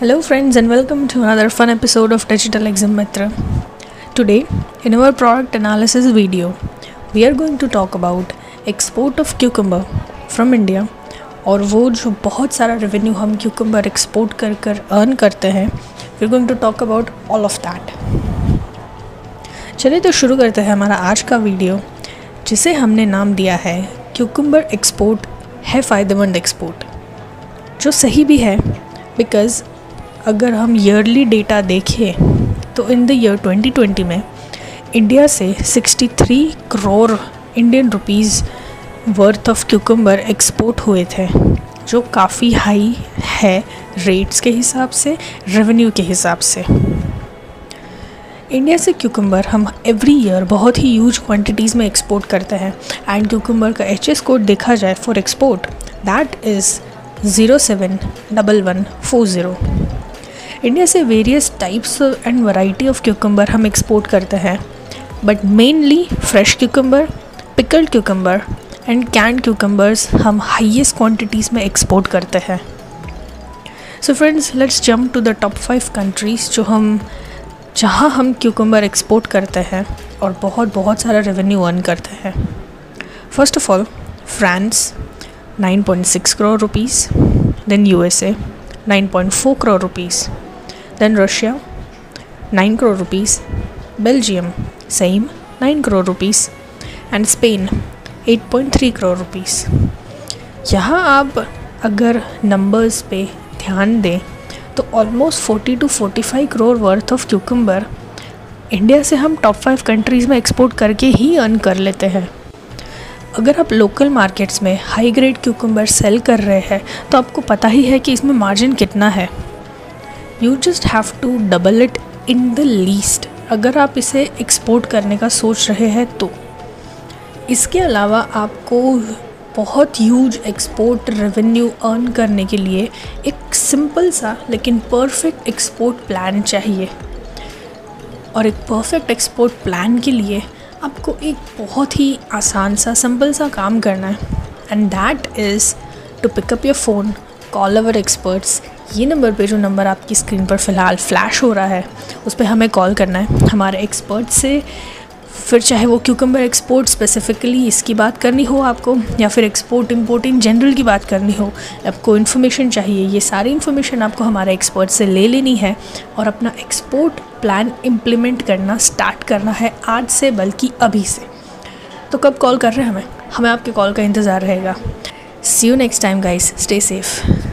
Hello, friends, and welcome to another fun episode of Digital Exam Mitra. Today, in our product analysis video, we are going to talk about export of cucumber from India और वो जो बहुत सारा revenue हम cucumber export कर कर earn करते हैं we are going to talk about all of that चलिए तो शुरू करते हैं हमारा आज का वीडियो जिसे हमने नाम दिया है क्यूकम्बर एक्सपोर्ट है फ़ायदेमंद एक्सपोर्ट जो सही भी है बिकॉज़ अगर हम ईयरली डेटा देखें तो इन द ईयर 2020 में इंडिया से 63 crore Indian rupees worth of cucumber export हुए थे, जो काफ़ी हाई है रेट्स के हिसाब से रेवेन्यू के हिसाब से। इंडिया से क्यूकम्बर हम एवरी ईयर बहुत ही ह्यूज क्वांटिटीज़ में एक्सपोर्ट करते हैं एंड क्यूकम्बर का एच एस कोड देखा जाए for export that is zero seven double one four zero India से various types and variety of cucumber हम एक्सपोर्ट करते हैं. But mainly fresh cucumber pickled cucumber and canned cucumbers हम highest quantities में export करते हैं. So friends let's jump to the top five countries जो हम, जहाँ हम क्यूकम्बर एक्सपोर्ट करते हैं और बहुत बहुत सारा रेवेन्यू अर्न करते हैं. First of all France 9.6 crore rupees. Then USA 9.4 crore rupees. Then Russia 9 crore rupees. Belgium, same 9 crore rupees. And Spain 8.3 crore rupees. यहाँ आप अगर नंबर्स पे ध्यान दें तो almost 40 to 45 crore worth of cucumber India से हम टॉप फाइव कंट्रीज़ में एक्सपोर्ट करके ही अर्न कर लेते हैं। अगर आप लोकल मार्केट्स में हाई ग्रेड क्यूकम्बर सेल कर रहे हैं तो आपको पता ही है कि इसमें मार्जिन कितना है। You just have to double it in the least अगर आप इसे एक्सपोर्ट करने का सोच रहे हैं तो। इसके अलावा आपको बहुत ह्यूज एक्सपोर्ट रेवेन्यू अर्न करने के लिए एक सिंपल सा, लेकिन परफेक्ट एक्सपोर्ट प्लान चाहिए। और एक परफेक्ट एक्सपोर्ट प्लान के लिए आपको एक बहुत ही आसान सा सिंपल सा काम करना है। And that is to pick up your phone call our experts ये नंबर पे जो नंबर आपकी स्क्रीन पर फ़िलहाल फ्लैश हो रहा है, उस पर हमें कॉल करना है। हमारे एक्सपर्ट से, फिर चाहे वो क्यूकम्बर एक्सपोर्ट स्पेसिफ़िकली इसकी बात करनी हो आपको, या फिर एक्सपोर्ट इम्पोर्ट इन जनरल की बात करनी हो, आपको इन्फॉर्मेशन चाहिए, ये सारी इन्फॉर्मेशन आपको हमारे एक्सपर्ट से ले लेनी है और अपना एक्सपोर्ट प्लान इम्प्लीमेंट करना स्टार्ट करना है आज से, बल्कि अभी से। तो कब कॉल कर रहे हैं हमें? हमें आपके कॉल का इंतज़ार रहेगा। See you next time guys stay safe